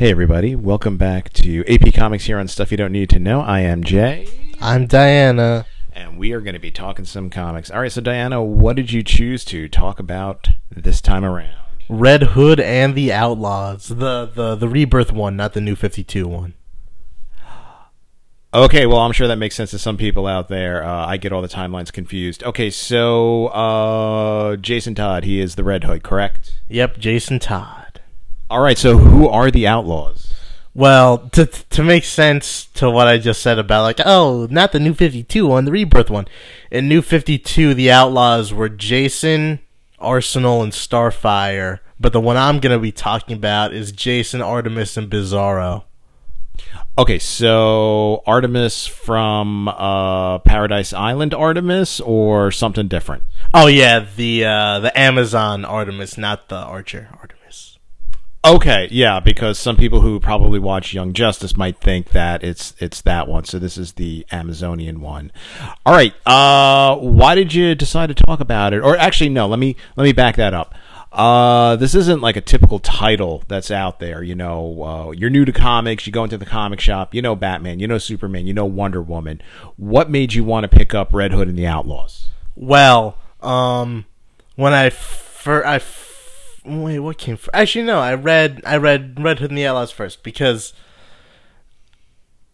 Hey, everybody. Welcome back to AP Comics here on Stuff You Don't Need to Know. I am Jay, I'm Diana. and we are going to be talking some comics. All right, so Diana, what did you choose to talk about this time around? Red Hood and the Outlaws. The the the rebirth one, not the new 52 one. Okay, well, I'm sure that makes sense to some people out there. Uh, I get all the timelines confused. Okay, so uh, Jason Todd, he is the Red Hood, correct? Yep, Jason Todd. All right, so who are the Outlaws? Well, to to make sense to what I just said about like, oh, not the new 52 one, the rebirth one. In new 52, the Outlaws were Jason, Arsenal, and Starfire. But the one I'm going to be talking about is Jason, Artemis, and Bizarro. Okay, so Artemis from uh, Paradise Island Artemis or something different? Oh yeah, the uh, the Amazon Artemis, not the Archer Artemis. Okay, yeah, because some people who probably watch Young Justice might think that it's it's that one. So this is the Amazonian one. All right. Uh, why did you decide to talk about it? Or actually, no. Let me let me back that up. Uh, this isn't like a typical title that's out there. You know, uh, you're new to comics. You go into the comic shop. You know Batman. You know Superman. You know Wonder Woman. What made you want to pick up Red Hood and the Outlaws? Well, um, when I fir- I wait, what came first? Actually, no, I read I read Red Hood and the Outlaws first because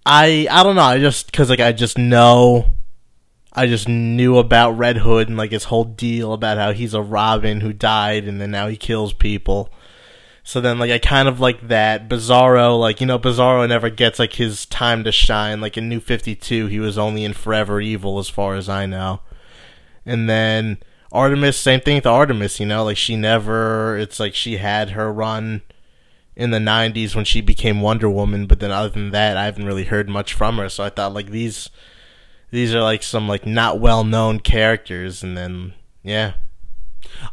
I I don't know. I just because like I just know. I just knew about Red Hood and like his whole deal about how he's a Robin who died and then now he kills people. So then like I kind of like that. Bizarro, like, you know, Bizarro never gets like his time to shine. Like in New fifty two he was only in Forever Evil as far as I know. And then Artemis, same thing with Artemis, you know, like she never it's like she had her run in the nineties when she became Wonder Woman, but then other than that I haven't really heard much from her. So I thought like these these are like some like not well known characters and then yeah.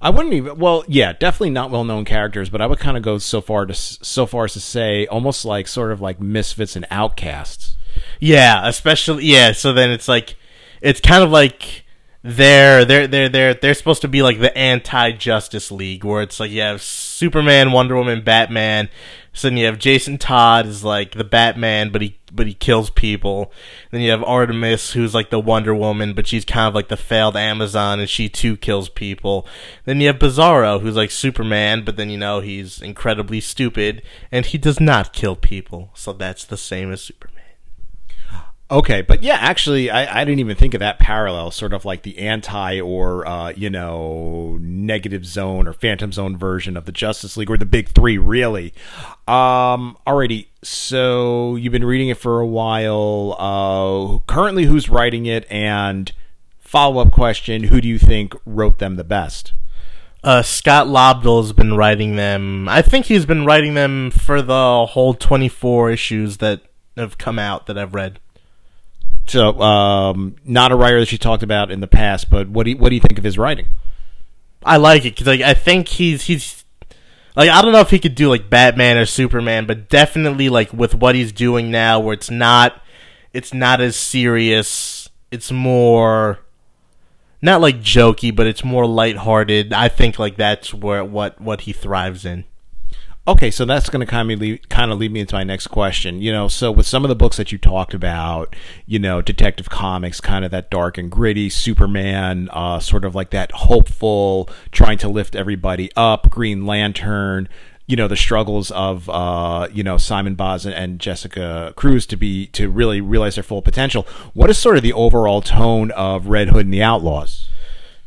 I wouldn't even. Well, yeah, definitely not well known characters, but I would kind of go so far to so far as to say almost like sort of like misfits and outcasts. Yeah, especially yeah. So then it's like it's kind of like they're they're they're they're they're supposed to be like the anti Justice League, where it's like you have Superman, Wonder Woman, Batman. So then you have Jason Todd is like the Batman, but he but he kills people. Then you have Artemis, who's like the Wonder Woman, but she's kind of like the failed Amazon, and she too kills people. Then you have Bizarro, who's like Superman, but then you know he's incredibly stupid, and he does not kill people. So that's the same as Superman. Okay, but yeah, actually, I, I didn't even think of that parallel, sort of like the anti or uh, you know negative zone or phantom zone version of the Justice League or the Big Three, really. Um, alrighty, so you've been reading it for a while. Uh, currently, who's writing it? And follow up question: Who do you think wrote them the best? Uh, Scott Lobdell has been writing them. I think he's been writing them for the whole 24 issues that have come out that I've read. So, um, not a writer that you talked about in the past, but what do you, what do you think of his writing? I like it because like I think he's he's like I don't know if he could do like Batman or Superman, but definitely like with what he's doing now, where it's not it's not as serious. It's more not like jokey, but it's more lighthearted. I think like that's where what what he thrives in. Okay, so that's going to kind of lead, kind of lead me into my next question. You know, so with some of the books that you talked about, you know, Detective Comics, kind of that dark and gritty, Superman, uh, sort of like that hopeful, trying to lift everybody up, Green Lantern, you know, the struggles of, uh, you know, Simon Baz and Jessica Cruz to be to really realize their full potential. What is sort of the overall tone of Red Hood and the Outlaws?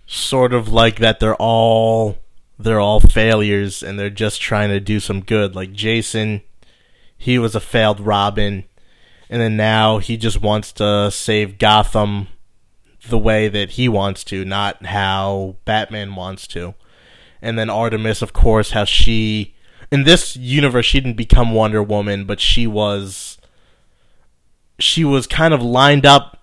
Sort of like that they're all they're all failures and they're just trying to do some good. Like Jason, he was a failed Robin, and then now he just wants to save Gotham the way that he wants to, not how Batman wants to. And then Artemis, of course, how she in this universe she didn't become Wonder Woman, but she was she was kind of lined up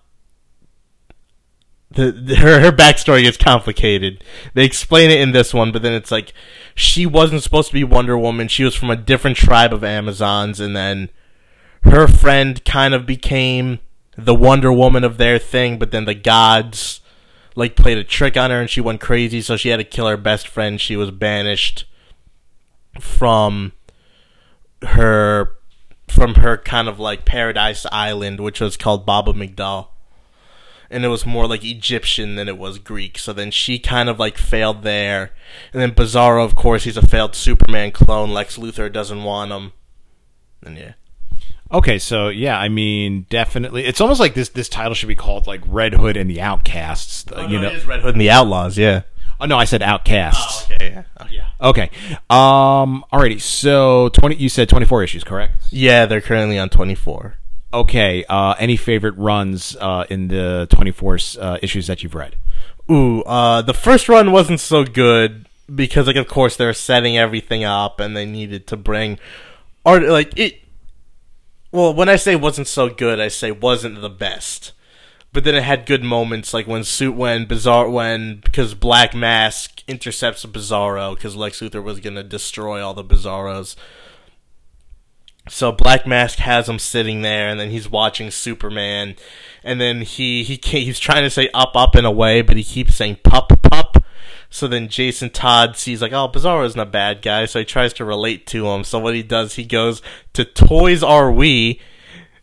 the, the, her her backstory is complicated. They explain it in this one, but then it's like she wasn't supposed to be Wonder Woman. She was from a different tribe of Amazons, and then her friend kind of became the Wonder Woman of their thing. But then the gods like played a trick on her, and she went crazy. So she had to kill her best friend. She was banished from her from her kind of like paradise island, which was called Bana-Mighdall. And it was more like Egyptian than it was Greek. So then she kind of like failed there. And then Bizarro, of course, he's a failed Superman clone. Lex Luthor doesn't want him. And yeah. Okay, so yeah, I mean, definitely, it's almost like this. This title should be called like Red Hood and the Outcasts. uh, you know, it is Red Hood and the Outlaws, yeah. oh no, I said Outcasts. Oh, okay, yeah. Oh, yeah. Okay, um, alrighty. So twenty, you said twenty four issues, correct? Yeah, they're currently on 24. Okay. Uh, any favorite runs uh, in the twenty four uh, issues that you've read? Ooh, uh, the first run wasn't so good because, like, of course, they're setting everything up and they needed to bring art. Like it. Well, when I say wasn't so good, I say wasn't the best. But then it had good moments, like when suit when Bizarre when because Black Mask intercepts Bizarro because Lex Luthor was gonna destroy all the Bizarros. So Black Mask has him sitting there, and then he's watching Superman, and then he he he's trying to say up up in a way, but he keeps saying pup pup. So then Jason Todd sees like, oh, Bizarro isn't a bad guy, so he tries to relate to him. So what he does, he goes to Toys R We,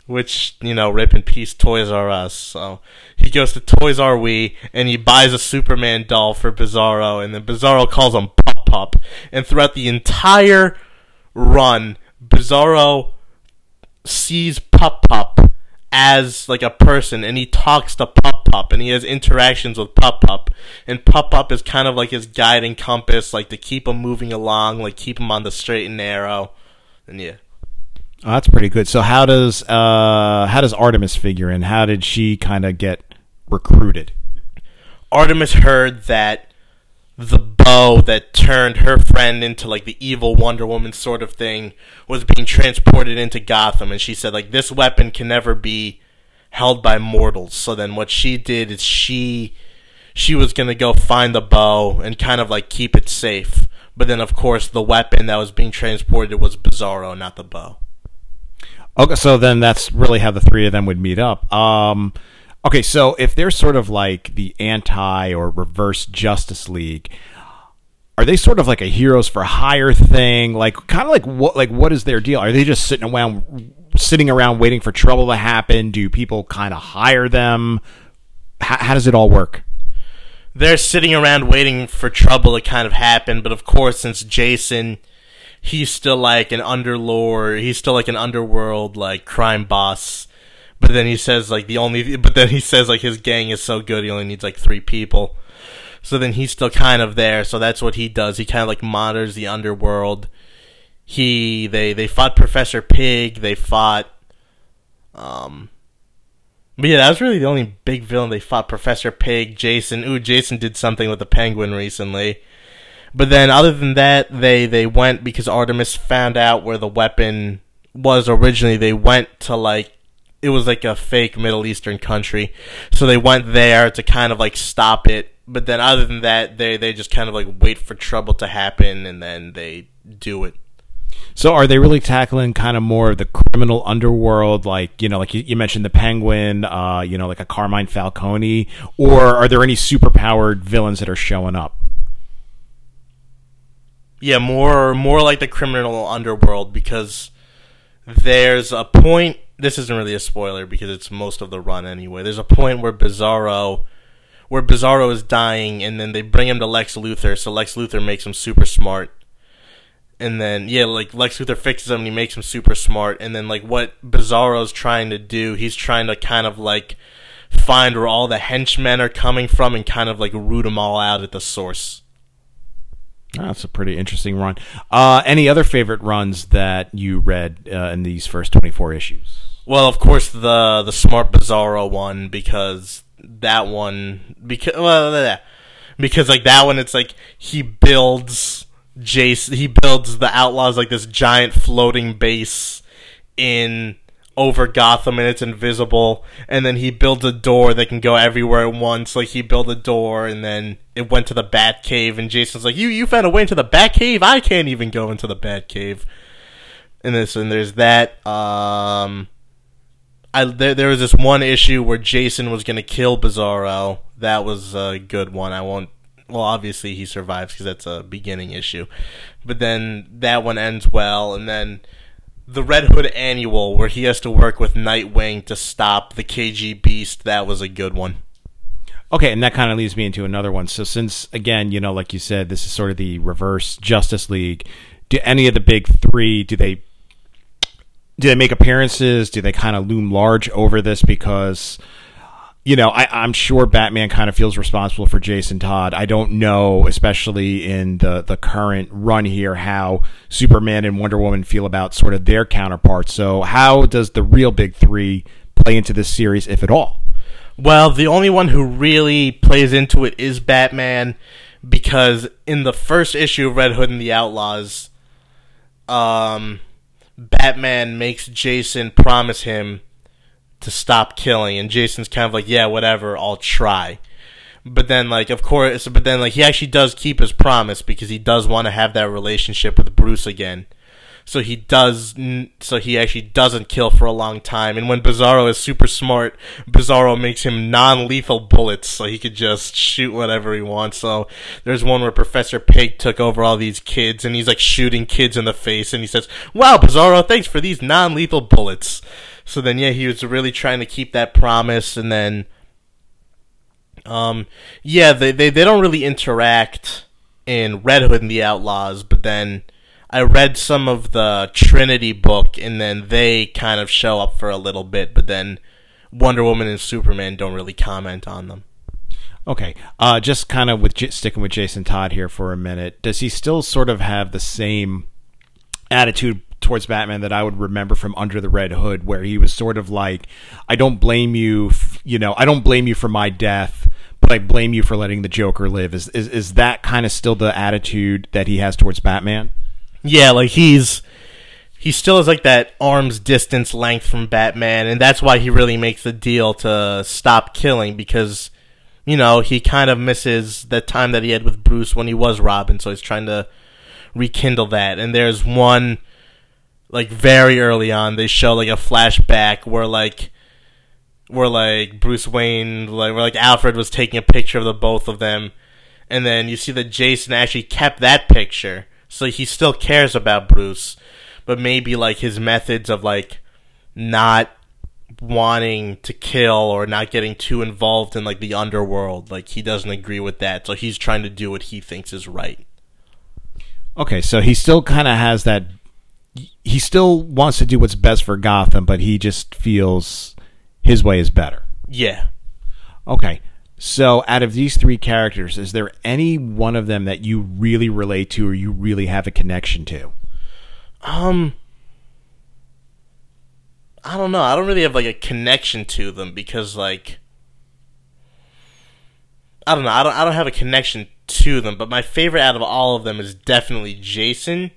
which you know, rip in peace, Toys R Us. So he goes to Toys R We and he buys a Superman doll for Bizarro, and then Bizarro calls him Pup Pup. And throughout the entire run, Bizarro sees Pup Pup as like a person and he talks to Pup Pup and he has interactions with Pup Pup and Pup Pup is kind of like his guiding compass like to keep him moving along like keep him on the straight and narrow and yeah Oh, that's pretty good. So how does uh, how does Artemis figure in? How did she kind of get recruited? Artemis heard that the bow that turned her friend into like the evil Wonder Woman sort of thing was being transported into Gotham, and she said like this weapon can never be held by mortals. So then what she did is she she was gonna go find the bow and kind of like keep it safe. But then of course the weapon that was being transported was Bizarro, not the bow. Okay, so then that's really how the three of them would meet up. Um, okay, so if they're sort of like the anti or reverse Justice League, are they sort of like a heroes for hire thing? Like, kind of like what? Like, what is their deal? Are they just sitting around, sitting around waiting for trouble to happen? Do people kind of hire them? How, how does it all work? they're sitting around waiting for trouble to kind of happen. But of course, since Jason, he's still like an underlord, he's still like an underworld like crime boss. But then he says like the only, but then he says like his gang is so good, he only needs like three people. So then he's still kind of there. So that's what he does. He kind of like monitors the underworld. He they they fought Professor Pig. They fought. Um, but yeah, that was really the only big villain they fought. Professor Pig, Jason. Ooh, Jason did something with the Penguin recently. But then, other than that, they they went because Artemis found out where the weapon was originally. They went to like it was like a fake Middle Eastern country, so they went there to kind of like stop it. But then, other than that, they they just kind of like wait for trouble to happen, and then they do it. So are they really tackling kind of more of the criminal underworld, like you know, like you, you mentioned the Penguin, uh, you know, like a Carmine Falcone, or are there any superpowered villains that are showing up? Yeah, more more like the criminal underworld because there's a point. This isn't really a spoiler because it's most of the run anyway. There's a point where Bizarro, where Bizarro is dying, and then they bring him to Lex Luthor. So Lex Luthor makes him super smart, and then yeah, like Lex Luthor fixes him and he makes him super smart. And then like what Bizarro's trying to do, he's trying to kind of like find where all the henchmen are coming from and kind of like root them all out at the source. That's a pretty interesting run. Uh, any other favorite runs that you read uh, in these first twenty four issues? Well, of course the the Smart Bizarro one because that one because well because like that one it's like he builds Jace he builds the Outlaws like this giant floating base in over Gotham and it's invisible and then he builds a door that can go everywhere at once. Like he built a door and then it went to the Bat Cave and Jason's like you you found a way into the Bat Cave I can't even go into the Bat Cave and this and there's that um I there, there was this one issue where Jason was gonna kill Bizarro. That was a good one. I won't. Well, obviously he survives because that's a beginning issue, but then that one ends well, and then the Red Hood annual where he has to work with Nightwing to stop the KGBeast. That was a good one. Okay, and that kind of leads me into another one. So, since again, you know, like you said, this is sort of the reverse Justice League. Do any of the big three do they do they make appearances? Do they kind of loom large over this? Because you know, I, am sure Batman kind of feels responsible for Jason Todd. I don't know, especially in the the current run here, how Superman and Wonder Woman feel about sort of their counterparts. So, how does the real big three play into this series, if at all? Well, the only one who really plays into it is Batman, because in the first issue of Red Hood and the Outlaws, um, Batman makes Jason promise him to stop killing, and Jason's kind of like, yeah, whatever, I'll try. But then, like, of course, but then, like, he actually does keep his promise because he does want to have that relationship with Bruce again. So he does, so he actually doesn't kill for a long time. And when Bizarro is super smart, Bizarro makes him non-lethal bullets, so he could just shoot whatever he wants. So there's one where Professor Pig took over all these kids, and he's like shooting kids in the face, and he says, "Wow, Bizarro, thanks for these non-lethal bullets." So then, yeah, he was really trying to keep that promise, and then, um, yeah, they they, they don't really interact in Red Hood and the Outlaws, but then I read some of the Trinity book, and then they kind of show up for a little bit, but then Wonder Woman and Superman don't really comment on them. Okay, uh, just kind of with sticking with Jason Todd here for a minute. Does he still sort of have the same attitude towards Batman that I would remember from Under the Red Hood, where he was sort of like, "I don't blame you, f- you know, I don't blame you for my death, but I blame you for letting the Joker live." Is is is that kind of still the attitude that he has towards Batman? Yeah, like he's he still has like that arm's distance length from Batman, and that's why he really makes the deal to stop killing because you know he kind of misses the time that he had with Bruce when he was Robin, so he's trying to rekindle that. And there's one like very early on they show like a flashback where like where like Bruce Wayne like where like Alfred was taking a picture of the both of them and then you see that Jason actually kept that picture so he still cares about Bruce but maybe like his methods of like not wanting to kill or not getting too involved in like the underworld like he doesn't agree with that so he's trying to do what he thinks is right okay so he still kind of has that he still wants to do what's best for Gotham, but he just feels his way is better. Yeah. Okay. So, out of these three characters, is there any one of them that you really relate to or you really have a connection to? Um I don't know. I don't really have like a connection to them because like I don't know. I don't I don't have a connection to them, but my favorite out of all of them is definitely Jason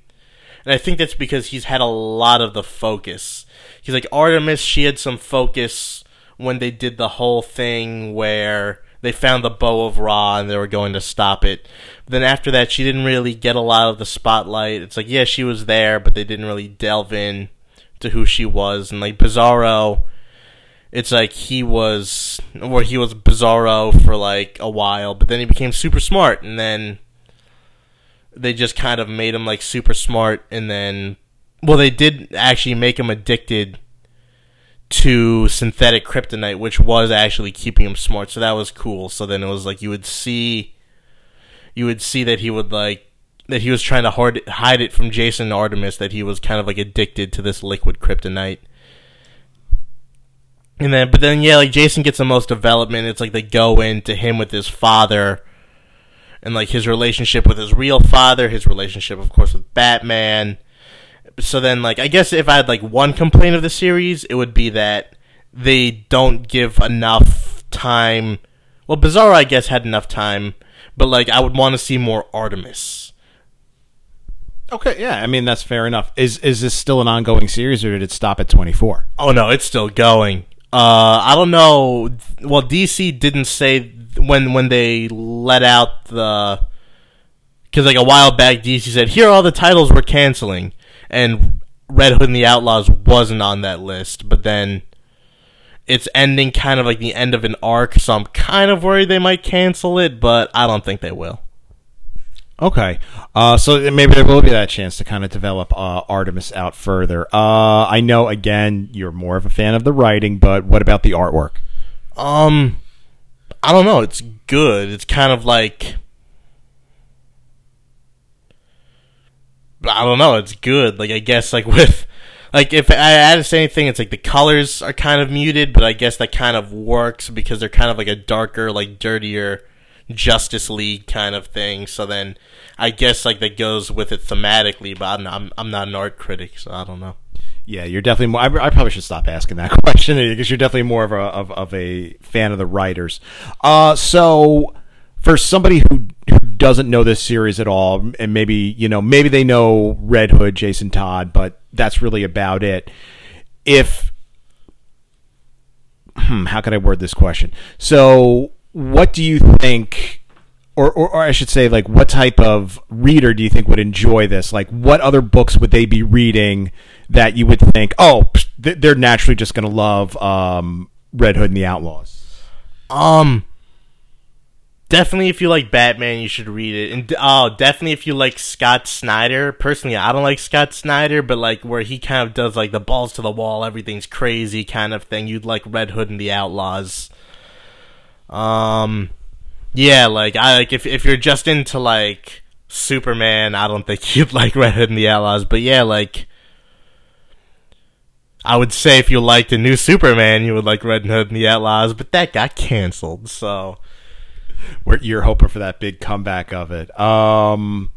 and I think that's because he's had a lot of the focus. He's like Artemis. She had some focus when they did the whole thing where they found the bow of Ra and they were going to stop it. But then after that, she didn't really get a lot of the spotlight. It's like yeah, she was there, but they didn't really delve in to who she was. And like Bizarro, it's like he was where he was Bizarro for like a while, but then he became super smart, and then they just kind of made him like super smart and then well they did actually make him addicted to synthetic kryptonite which was actually keeping him smart so that was cool. So then it was like you would see you would see that he would like that he was trying to hard, hide it from Jason Artemis that he was kind of like addicted to this liquid kryptonite. And then but then yeah like Jason gets the most development. It's like they go into him with his father and like his relationship with his real father, his relationship, of course, with Batman. So then, like, I guess if I had like one complaint of the series, it would be that they don't give enough time. Well, Bizarro, I guess, had enough time, but like, I would want to see more Artemis. Okay, yeah, I mean that's fair enough. Is is this still an ongoing series, or did it stop at twenty four? Oh no, it's still going. Uh, I don't know. Well, DC didn't say when when they let out the because like a while back DC said here are all the titles we're canceling and Red Hood and the Outlaws wasn't on that list, but then it's ending kind of like the end of an arc, so I'm kind of worried they might cancel it, but I don't think they will. Okay, uh, so maybe there will be that chance to kind of develop uh, Artemis out further. Uh, I know, again, you're more of a fan of the writing, but what about the artwork? Um, I don't know. It's good. It's kind of like I don't know. It's good. Like I guess like with like if I had to say anything, it's like the colors are kind of muted, but I guess that kind of works because they're kind of like a darker, like dirtier Justice League kind of thing. So then I guess like that goes with it thematically. But I'm I'm, I'm not an art critic, so I don't know. Yeah, you're definitely more. I, I, probably should stop asking that question because you're definitely more of a of, of a fan of the writers. Uh, so for somebody who doesn't know this series at all, and maybe you know maybe they know Red Hood, Jason Todd, but that's really about it. If hmm, how can I word this question? So, what do you think? Or, or, or, I should say, like, what type of reader do you think would enjoy this? Like, what other books would they be reading that you would think, oh, they're naturally just going to love um, Red Hood and the Outlaws? Um, definitely if you like Batman, you should read it. And oh, definitely if you like Scott Snyder. Personally, I don't like Scott Snyder, but like where he kind of does like the balls to the wall, everything's crazy kind of thing. You'd like Red Hood and the Outlaws. Um, yeah, like I like if if you're just into like Superman, I don't think you'd like Red Hood and the Outlaws. But yeah, like. I would say if you liked the new Superman, you would like Red Hood and the Outlaws, but that got canceled, so you're hoping for that big comeback of it. Um,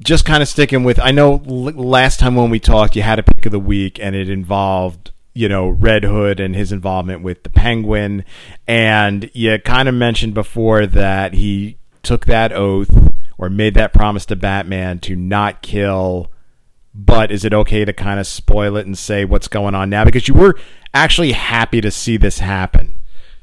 just kind of sticking with. I know last time when we talked, you had a pick of the week, and it involved you know Red Hood and his involvement with the Penguin, and you kind of mentioned before that he took that oath or made that promise to Batman to not kill. But is it okay to kind of spoil it and say what's going on now? Because you were actually happy to see this happen.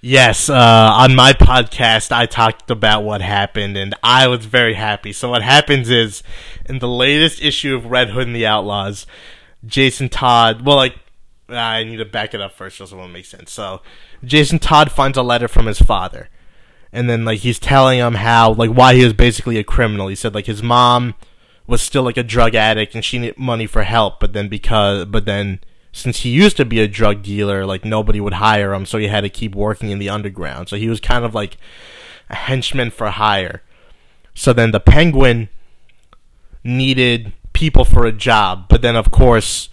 Yes, uh, on my podcast, I talked about what happened, and I was very happy. So, what happens is, in the latest issue of Red Hood and the Outlaws, Jason Todd, well, like, I need to back it up first, so it make sense. So, Jason Todd finds a letter from his father, and then, like, he's telling him how, like, why he was basically a criminal. He said, like, his mom was still, like, a drug addict, and she needed money for help, but then because, but then, since he used to be a drug dealer, like nobody would hire him, so he had to keep working in the underground. So he was kind of like a henchman for hire. So then the Penguin needed people for a job, but then of course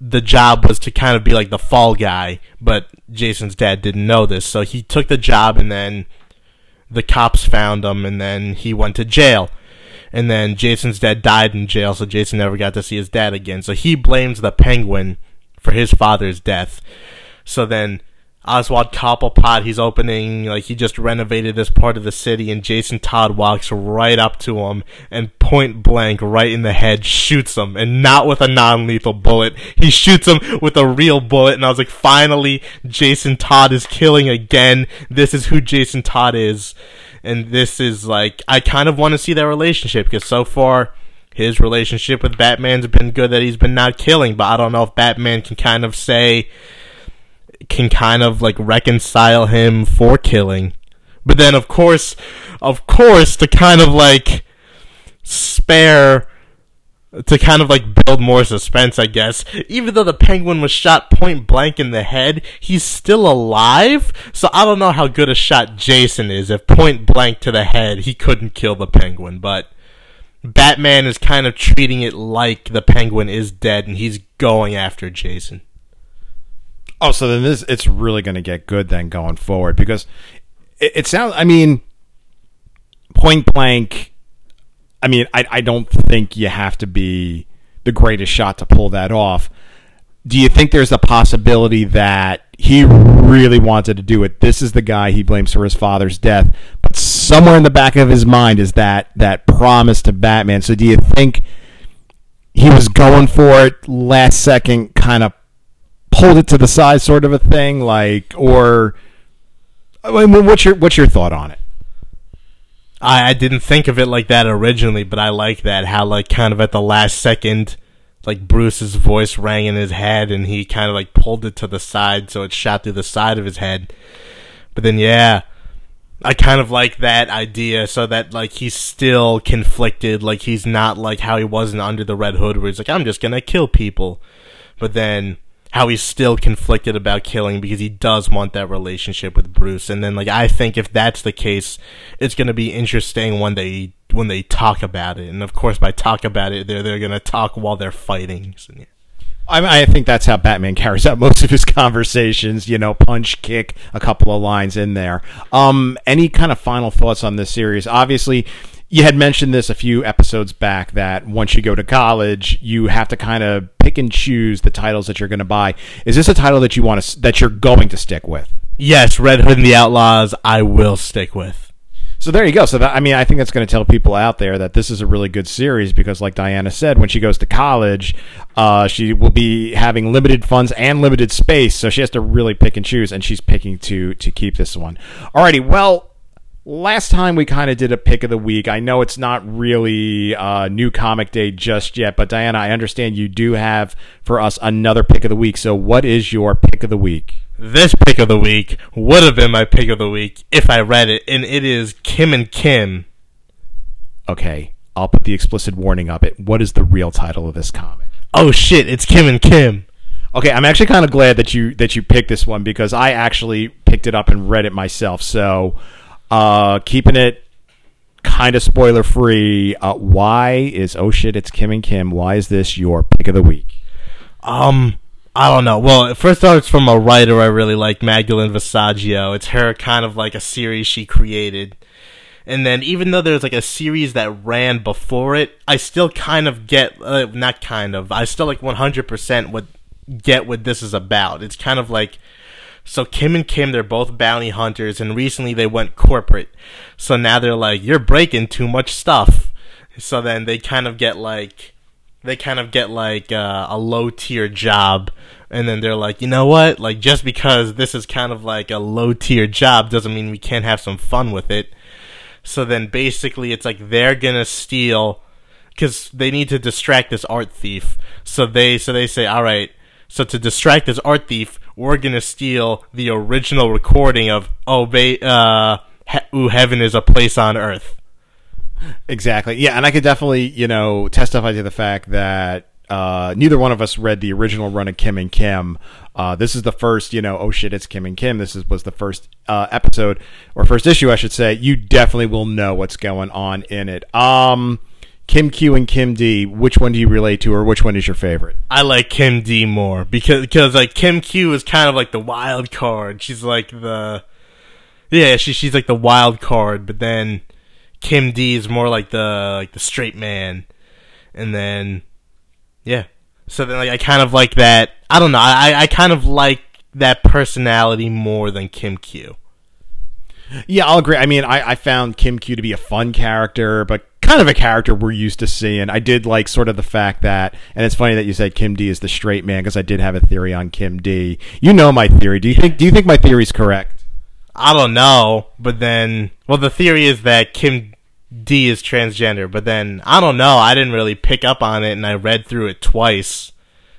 the job was to kind of be like the fall guy, but Jason's dad didn't know this, so he took the job and then the cops found him and then he went to jail. And then Jason's dad died in jail, so Jason never got to see his dad again. So he blames the penguin for his father's death. So then Oswald Cobblepot, he's opening, like, he just renovated this part of the city, and Jason Todd walks right up to him and point blank, right in the head, shoots him, and not with a non lethal bullet. He shoots him with a real bullet, and I was like, finally, Jason Todd is killing again. This is who Jason Todd is. And this is like, I kind of want to see their relationship, because so far, his relationship with Batman's been good that he's been not killing, but I don't know if Batman can kind of say can kind of like reconcile him for killing. But then of course of course to kind of like spare to kind of like build more suspense, I guess. Even though the penguin was shot point blank in the head, he's still alive. So I don't know how good a shot Jason is. If point blank to the head, he couldn't kill the penguin, but Batman is kind of treating it like the Penguin is dead and he's going after Jason. Oh, so then this it's really going to get good then going forward because it, it sounds. I mean, point blank. I mean, I I don't think you have to be the greatest shot to pull that off. Do you think there's a possibility that he really wanted to do it? This is the guy he blames for his father's death, somewhere in the back of his mind is that that promise to Batman. So do you think he was going for it last second, kind of pulled it to the side, sort of a thing, like, or I mean, what's your what's your thought on it? I, I didn't think of it like that originally, but I like that how like kind of at the last second, like Bruce's voice rang in his head, and he kind of like pulled it to the side, so it shot through the side of his head. But then, yeah, I kind of like that idea so that like he's still conflicted, like he's not like how he wasn't under the Red Hood where he's like, I'm just gonna kill people. But then how he's still conflicted about killing because he does want that relationship with Bruce. And then like I think if that's the case, it's gonna be interesting when they when they talk about it. And of course by talk about it they're they're gonna talk while they're fighting. So, yeah. I, mean, I think that's how Batman carries out most of his conversations. You know, punch, kick, a couple of lines in there. Um, any kind of final thoughts on this series? Obviously, you had mentioned this a few episodes back that once you go to college, you have to kind of pick and choose the titles that you're going to buy. Is this a title that you want to that you're going to stick with? Yes, Red Hood and the Outlaws. I will stick with. So there you go. So that, I mean, I think that's going to tell people out there that this is a really good series because, like Diana said, when she goes to college, uh, she will be having limited funds and limited space, so she has to really pick and choose, and she's picking to to keep this one. Alrighty, well. Last time we kind of did a pick of the week. I know it's not really uh, new comic day just yet, but Diana, I understand you do have for us another pick of the week. So, what is your pick of the week? this pick of the week would have been my pick of the week if I read it, and it is Kim and Kim. Okay, I'll put the explicit warning up. It. What is the real title of this comic? Oh shit! It's Kim and Kim. Okay, I'm actually kind of glad that you that you picked this one because I actually picked it up and read it myself. So, uh, keeping it kind of spoiler free. Uh, why is oh shit? It's Kim and Kim. Why is this your pick of the week? Um, I don't know. Well, first off, it's from a writer I really like, Magdalene Visaggio. It's her kind of like a series she created. And then even though there's like a series that ran before it, I still kind of get, uh, not kind of, I still like 100% would get what this is about. It's kind of like, so Kim and Kim, they're both bounty hunters, and recently they went corporate. So now they're like, you're breaking too much stuff. So then they kind of get like, they kind of get like uh, a low tier job and then they're like you know what like just because this is kind of like a low tier job doesn't mean we can't have some fun with it so then basically it's like they're gonna steal because they need to distract this art thief so they so they say all right so to distract this art thief we're gonna steal the original recording of oh ba- uh he- heaven is a place on earth Exactly. Yeah, and I could definitely, you know, testify to the fact that uh, neither one of us read the original run of Kim and Kim. Uh, this is the first, you know, oh shit, it's Kim and Kim. This is, was the first uh, episode or first issue, I should say. You definitely will know what's going on in it. Um, Kim Q and Kim D, which one do you relate to, or which one is your favorite? I like Kim D more because because like Kim Q is kind of like the wild card. She's like the yeah, she she's like the wild card, but then Kim D is more like the like the straight man, and then yeah. So then like I kind of like that. I don't know. I I kind of like that personality more than Kim Q. Yeah, I'll agree. I mean, I, I found Kim Q to be a fun character, but kind of a character we're used to seeing. I did like sort of the fact that, and it's funny that you said Kim D is the straight man because I did have a theory on Kim D. You know my theory. Do you think? Do you think my theory is correct? I don't know, but then, well, the theory is that Kim D is transgender, but then I don't know. I didn't really pick up on it, and I read through it twice.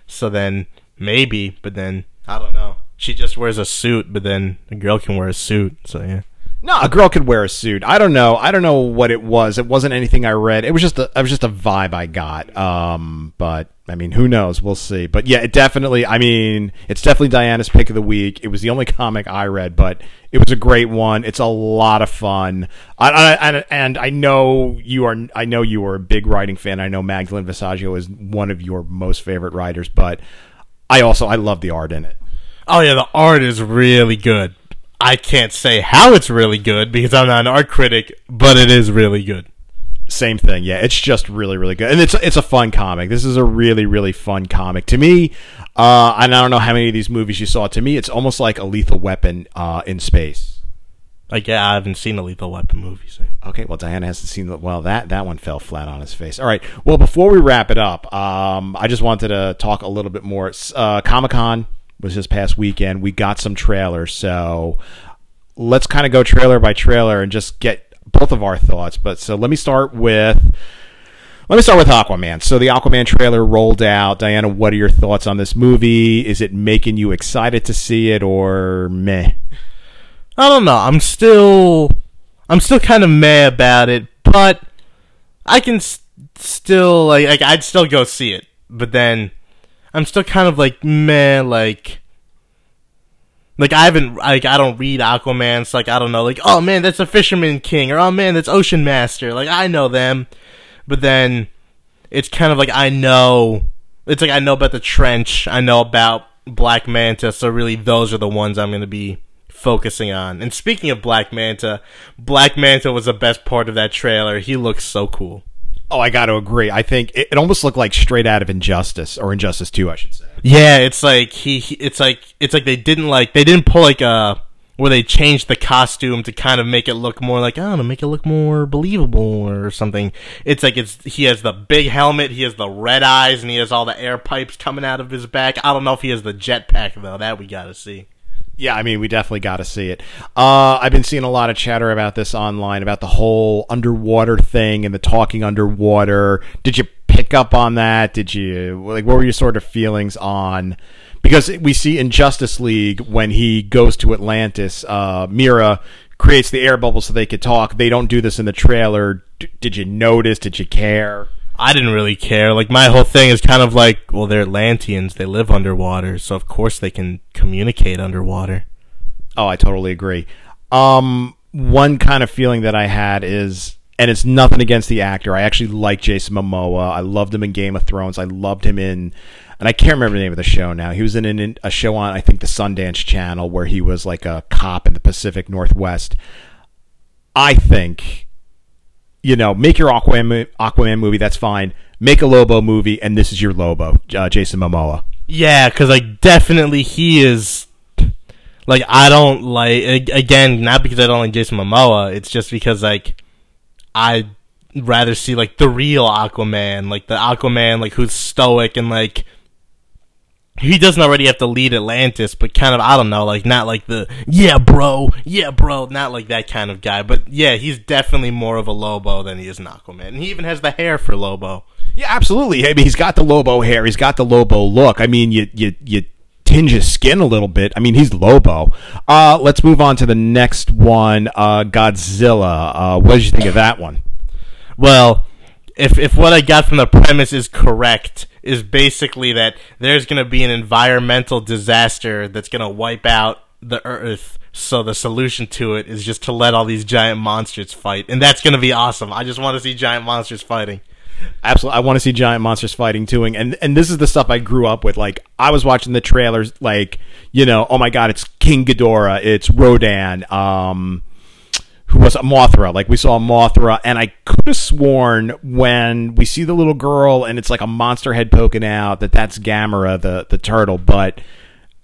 So then maybe, but then I don't know. She just wears a suit, but then a girl can wear a suit. So yeah. No, a girl could wear a suit. I don't know. I don't know what it was. It wasn't anything I read. It was just a. It was just a vibe I got. Um, but I mean, who knows? We'll see. But yeah, it definitely. I mean, it's definitely Diana's pick of the week. It was the only comic I read, but it was a great one. It's a lot of fun. I, I, and I know you are. I know you are a big writing fan. I know Magdalene Visaggio is one of your most favorite writers, but I also I love the art in it. Oh yeah, the art is really good. I can't say how it's really good because I'm not an art critic, but it is really good. Same thing, yeah. It's just really, really good, and it's it's a fun comic. This is a really, really fun comic to me. Uh, and I don't know how many of these movies you saw. To me, it's almost like a Lethal Weapon uh, in space. Like yeah, I haven't seen a Lethal Weapon movie. So. Okay, well Diana hasn't seen the well that that one fell flat on his face. All right, well before we wrap it up, um, I just wanted to talk a little bit more. Uh, Comic Con was this past weekend. We got some trailers, so let's kind of go trailer by trailer and just get both of our thoughts. But so let me start with let me start with Aquaman. So the Aquaman trailer rolled out. Diana, what are your thoughts on this movie? Is it making you excited to see it or meh? I don't know. I'm still I'm still kind of meh about it, but I can s- still like, like I'd still go see it. But then I'm still kind of like meh, like like I haven't like I don't read Aquaman, so like I don't know, like oh man, that's a Fisherman King, or oh man, that's Ocean Master. Like I know them, but then it's kind of like I know. It's like I know about the trench, I know about Black Manta, so really those are the ones I'm to be focusing on. And speaking of Black Manta, Black Manta was the best part of that trailer. He looks so cool. Oh, I got to agree. I think it, it almost looked like straight out of Injustice or Injustice Two, I should say. Yeah, it's like he, he it's like it's like they didn't like they didn't pull like a where they changed the costume to kind of make it look more like I don't know, make it look more believable or something. It's like it's he has the big helmet, he has the red eyes, and he has all the air pipes coming out of his back. I don't know if he has the jetpack though. That we gotta see. Yeah, I mean, we definitely got to see it. Uh, I've been seeing a lot of chatter about this online about the whole underwater thing and the talking underwater. Did you pick up on that? Did you like what were your sort of feelings on? Because we see in Justice League when he goes to Atlantis, uh, Mera creates the air bubble so they could talk. They don't do this in the trailer. D- did you notice? Did you care? I didn't really care. Like my whole thing is kind of like, well, they're Atlanteans. They live underwater, so of course they can communicate underwater. Oh, I totally agree. Um, one kind of feeling that I had is, and it's nothing against the actor. I actually like Jason Momoa. I loved him in Game of Thrones. I loved him in, and I can't remember the name of the show now. He was in, in a show on I think the Sundance Channel where he was like a cop in the Pacific Northwest. I think, you know, make your Aquaman Aquaman movie. That's fine. Make a Lobo movie, and this is your Lobo, uh, Jason Momoa. Yeah, because like definitely he is. Like I don't like again, not because I don't like Jason Momoa. It's just because like I'd rather see like the real Aquaman, like the Aquaman, like who's stoic and like he doesn't already have to lead Atlantis, but kind of I don't know, like not like the yeah bro, yeah bro, not like that kind of guy. But yeah, he's definitely more of a Lobo than he is an Aquaman, and he even has the hair for Lobo. Yeah, absolutely. I mean, he's got the Lobo hair. He's got the Lobo look. I mean, you you you tinge his skin a little bit. I mean, he's Lobo. Uh, let's move on to the next one, uh, Godzilla. Uh, what did you think of that one? Well, if if what I got from the premise is correct, is basically that there's going to be an environmental disaster that's going to wipe out the Earth. So the solution to it is just to let all these giant monsters fight, and that's going to be awesome. I just want to see giant monsters fighting. Absolutely, I want to see giant monsters fighting too, and and this is the stuff I grew up with. Like I was watching the trailers, like you know, oh my god, it's King Ghidorah, it's Rodan, um, who was a Mothra. Like we saw Mothra, and I could have sworn when we see the little girl and it's like a monster head poking out that that's Gamera, the the turtle. But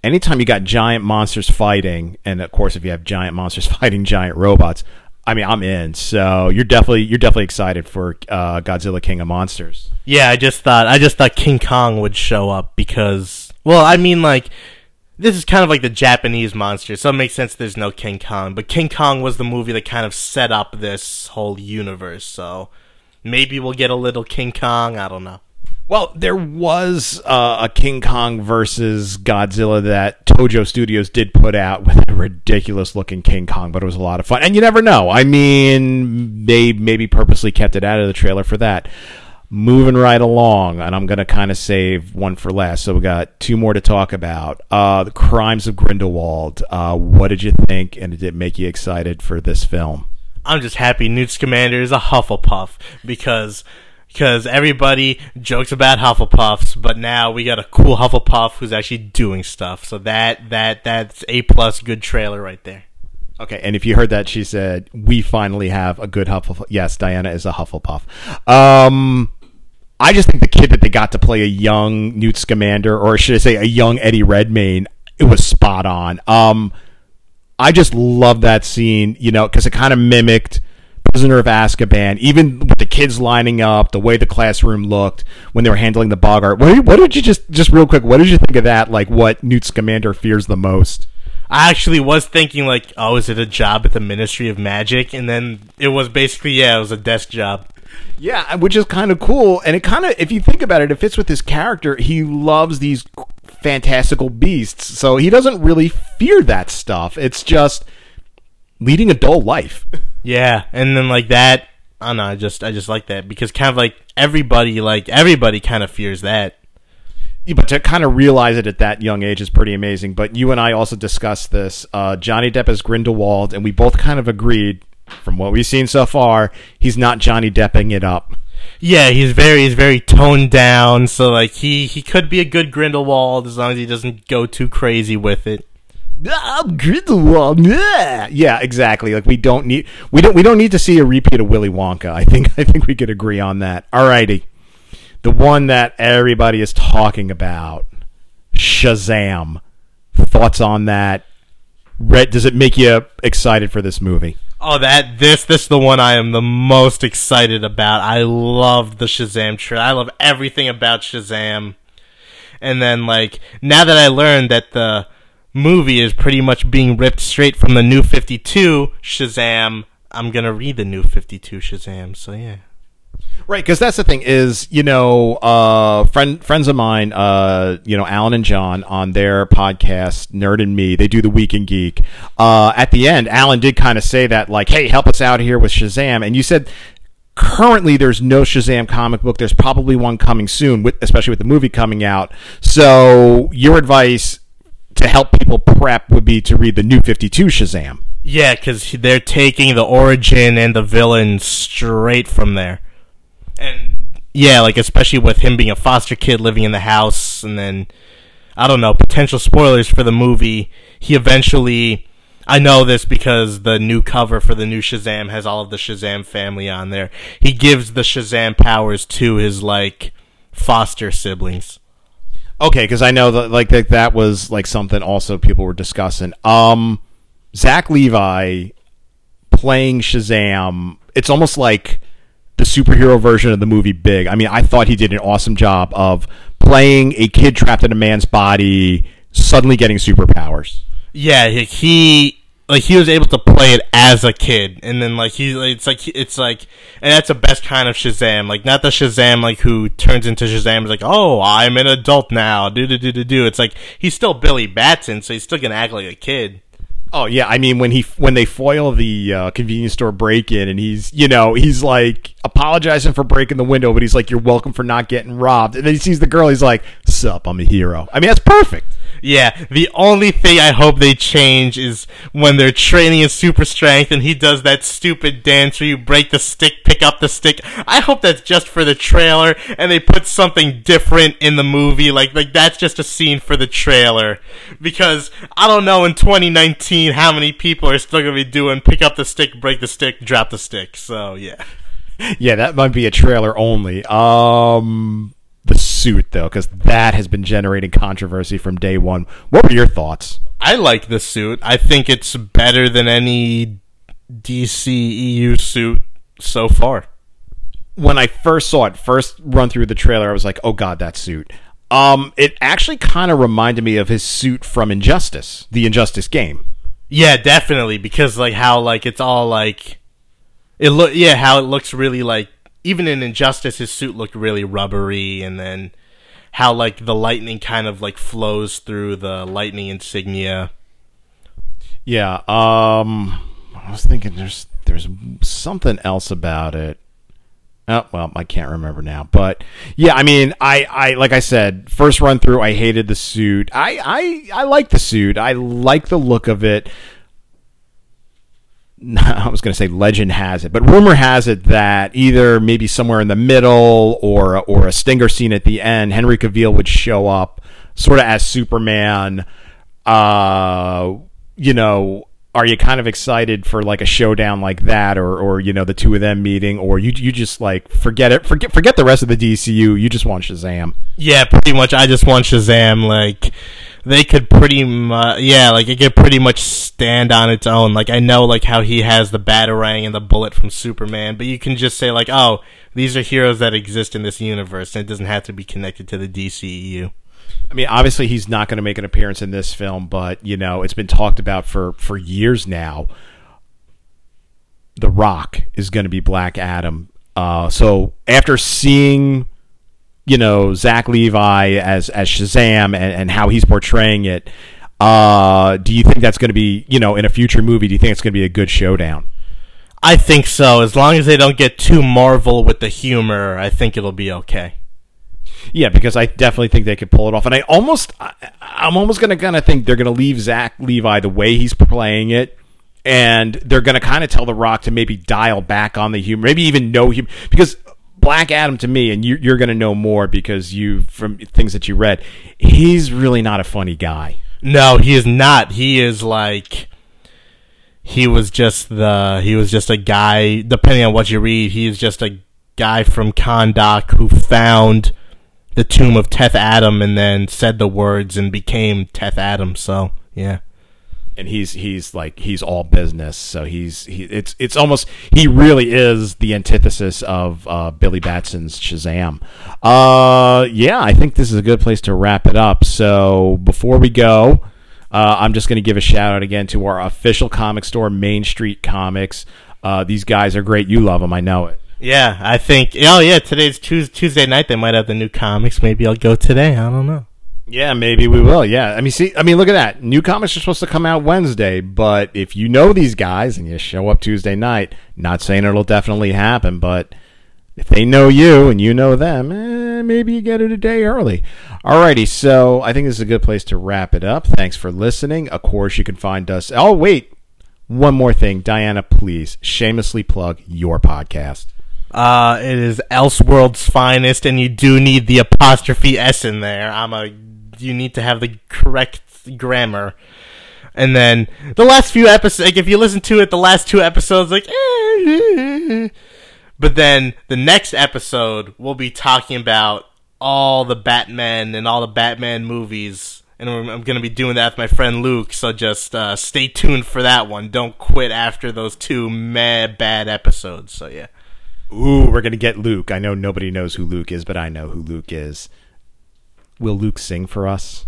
anytime you got giant monsters fighting, and of course if you have giant monsters fighting giant robots, I mean, I'm in. So you're definitely you're definitely excited for uh, Godzilla King of Monsters. Yeah, I just thought I just thought King Kong would show up because well, I mean like this is kind of like the Japanese monster, so it makes sense there's no King Kong. But King Kong was the movie that kind of set up this whole universe, so maybe we'll get a little King Kong. I don't know. Well, there was uh, a King Kong versus Godzilla that Toho Studios did put out with a ridiculous looking King Kong, but it was a lot of fun. And you never know. I mean, they maybe purposely kept it out of the trailer for that. Moving right along, and I'm going to kind of save one for last. So we got two more to talk about. Uh, the Crimes of Grindelwald. Uh, what did you think, and did it make you excited for this film? I'm just happy Newt Scamander is a Hufflepuff because because everybody jokes about Hufflepuffs, but now we got a cool Hufflepuff who's actually doing stuff. So that that that's a plus good trailer right there. Okay, and if you heard that, she said, "We finally have a good Hufflepuff." Yes, Diana is a Hufflepuff. Um, I just think the kid that they got to play a young Newt Scamander, or should I say, a young Eddie Redmayne, it was spot on. Um, I just love that scene, you know, because it kind of mimicked Prisoner of Azkaban, even with the kids lining up, the way the classroom looked when they were handling the Boggart. What what did you just, just real quick, what did you think of that? Like, what Newt Scamander fears the most? I actually was thinking like, oh, is it a job at the Ministry of Magic? And then it was basically, yeah, it was a desk job. Yeah, which is kind of cool. And it kind of, if you think about it, it fits with his character. He loves these fantastical beasts. So he doesn't really fear that stuff. It's just leading a dull life. Yeah, and then like that, I don't know. I just I just like that because kind of like everybody like everybody kind of fears that. Yeah, but to kind of realize it at that young age is pretty amazing. But you and I also discussed this. Uh, Johnny Depp as Grindelwald, and we both kind of agreed, from what we've seen so far, he's not Johnny Depping it up. Yeah, he's very he's very toned down. So like he he could be a good Grindelwald as long as he doesn't go too crazy with it. I'm Grindelwald. Yeah. yeah, exactly. Like we don't need we don't we don't need to see a repeat of Willy Wonka. I think I think we could agree on that. Alrighty, the one that everybody is talking about, Shazam. Thoughts on that? Red, does it make you excited for this movie? Oh, that this this is the one I am the most excited about. I love the Shazam trailer. I love everything about Shazam. And then like now that I learned that the movie is pretty much being ripped straight from the new 52 Shazam, I'm to read the new 52 Shazam. So yeah. Right, because that's the thing is, you know, uh, friend friends of mine, uh, you know, Alan and John on their podcast, Nerd and Me, they do the Week in Geek. Uh, at the end, Alan did kind of say that, like, "Hey, help us out here with Shazam," and you said currently there's no Shazam comic book. There's probably one coming soon, with, especially with the movie coming out. So, your advice to help people prep would be to read the new 52 Shazam. Yeah, because they're taking the origin and the villain straight from there. And yeah, like especially with him being a foster kid living in the house, and then I don't know potential spoilers for the movie. He eventually, I know this because the new cover for the new Shazam has all of the Shazam family on there. He gives the Shazam powers to his like foster siblings. Okay, because I know that like that, that was like something also people were discussing. Um, Zach Levi playing Shazam. It's almost like the superhero version of the movie Big. I mean, I thought he did an awesome job of playing a kid trapped in a man's body, suddenly getting superpowers. Yeah, he like he was able to play it as a kid, and then like he it's like it's like, and that's the best kind of Shazam. Like not the Shazam like who turns into Shazam is like, oh, I'm an adult now, do do do do do. It's like he's still Billy Batson, so he's still gonna act like a kid. Oh yeah, I mean when he when they foil the uh, convenience store break in and he's you know he's like apologizing for breaking the window, but he's like you're welcome for not getting robbed, and then he sees the girl, he's like, "Sup, I'm a hero." I mean that's perfect. Yeah, the only thing I hope they change is when they're training in super strength and he does that stupid dance where you break the stick, pick up the stick. I hope that's just for the trailer and they put something different in the movie. Like, like that's just a scene for the trailer. Because I don't know in 2019 how many people are still gonna be doing pick up the stick, break the stick, drop the stick. So yeah. Yeah, that might be a trailer only. Um, suit though, because that has been generating controversy from day one. What were your thoughts? I like the suit. I think it's better than any DCEU suit so far. When I first saw it, first run through the trailer, I was like, "Oh God, that suit." Um, it actually kind of reminded me of his suit from Injustice, the Injustice game. Yeah, definitely, because like how like it's all like it look yeah how it looks really like even in Injustice, his suit looked really rubbery, and then how like the lightning kind of like flows through the lightning insignia. Yeah, um, I was thinking there's there's something else about it. Oh well, I can't remember now, but yeah, I mean, I, I like I said, first run through, I hated the suit. I, I, I like the suit. I like the look of it. I was going to say legend has it, but rumor has it that either maybe somewhere in the middle or or a stinger scene at the end, Henry Cavill would show up, sort of as Superman. Uh, you know, are you kind of excited for like a showdown like that, or or you know the two of them meeting, or you you just like forget it, forget forget the rest of the DCU, you just want Shazam? Yeah, pretty much. I just want Shazam. Like they could pretty much, yeah, like it could pretty much stand on its own. Like I know, like how he has the batarang and the bullet from Superman, but you can just say like, oh, these are heroes that exist in this universe, and it doesn't have to be connected to the DCEU. I mean, obviously he's not going to make an appearance in this film, but you know it's been talked about for for years now. The Rock is going to be Black Adam. Uh, so after seeing you know Zach Levi as as Shazam and, and how he's portraying it. Uh, do you think that's going to be you know in a future movie? Do you think it's going to be a good showdown? I think so. As long as they don't get too Marvel with the humor, I think it'll be okay. Yeah, because I definitely think they could pull it off, and I almost, I, I'm almost gonna kind of think they're gonna leave Zach Levi the way he's playing it, and they're gonna kind of tell The Rock to maybe dial back on the humor, maybe even no humor, because Black Adam to me, and you, you're gonna know more because you from things that you read, he's really not a funny guy. No, he is not. He is like he was just the he was just a guy. Depending on what you read, he is just a guy from Kahndaq who found the tomb of Teth Adam and then said the words and became Teth Adam. So yeah. And he's he's like he's all business, so he's he it's it's almost he really is the antithesis of uh, Billy Batson's Shazam. Uh, yeah, I think this is a good place to wrap it up. So before we go, uh, I'm just going to give a shout out again to our official comic store, Main Street Comics. Uh, these guys are great. You love them, I know it. Yeah, I think. Oh yeah, today's Tuesday night. They might have the new comics. Maybe I'll go today. I don't know. Yeah, maybe we will. Yeah, I mean, see, I mean, look at that. New comics are supposed to come out Wednesday, but if you know these guys and you show up Tuesday night, not saying it'll definitely happen, but if they know you and you know them, eh, maybe you get it a day early. Alrighty, so I think this is a good place to wrap it up. Thanks for listening. Of course, you can find us. Oh, wait, one more thing, Diana, please shamelessly plug your podcast. Uh, it is Elseworld's finest, and you do need the apostrophe s in there. I'm a. You need to have the correct grammar. And then the last few episodes, like if you listen to it, the last two episodes, like. Eh, but then the next episode, we'll be talking about all the Batman and all the Batman movies. And I'm going to be doing that with my friend Luke, so just uh, stay tuned for that one. Don't quit after those two mad bad episodes. So, yeah. Ooh, we're gonna get Luke. I know nobody knows who Luke is, but I know who Luke is. Will Luke sing for us?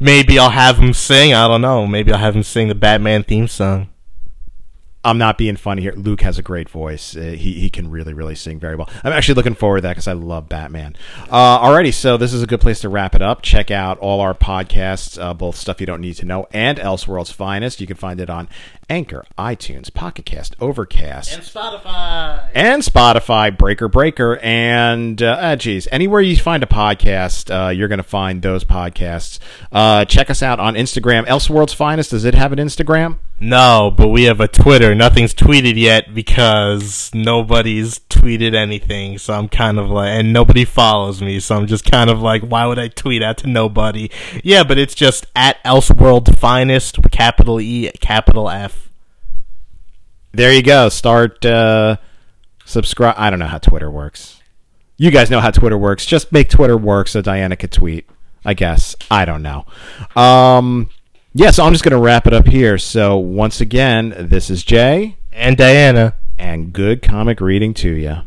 Maybe I'll have him sing. I don't know. Maybe I'll have him sing the Batman theme song. I'm not being funny here. Luke has a great voice. Uh, he he can really really sing very well. I'm actually looking forward to that because I love Batman. Uh, alrighty, so this is a good place to wrap it up. Check out all our podcasts, uh, both stuff you don't need to know and Elseworld's finest. You can find it on Anchor, iTunes, Pocket Cast, Overcast, and Spotify, and Spotify, Breaker Breaker, and uh, ah, geez, anywhere you find a podcast, uh, you're going to find those podcasts. Uh, check us out on Instagram, Elseworld's finest. Does it have an Instagram? No, but we have a Twitter. Nothing's tweeted yet because nobody's tweeted anything. So I'm kind of like, and nobody follows me. So I'm just kind of like, why would I tweet out to nobody? Yeah, but it's just at Elseworld Finest, capital E, capital F. There you go. Start uh, subscribe. I don't know how Twitter works. You guys know how Twitter works. Just make Twitter work so Diana could tweet. I guess. I don't know. Um, yeah, so I'm just going to wrap it up here. So once again, this is Jay and Diana, and good comic reading to you.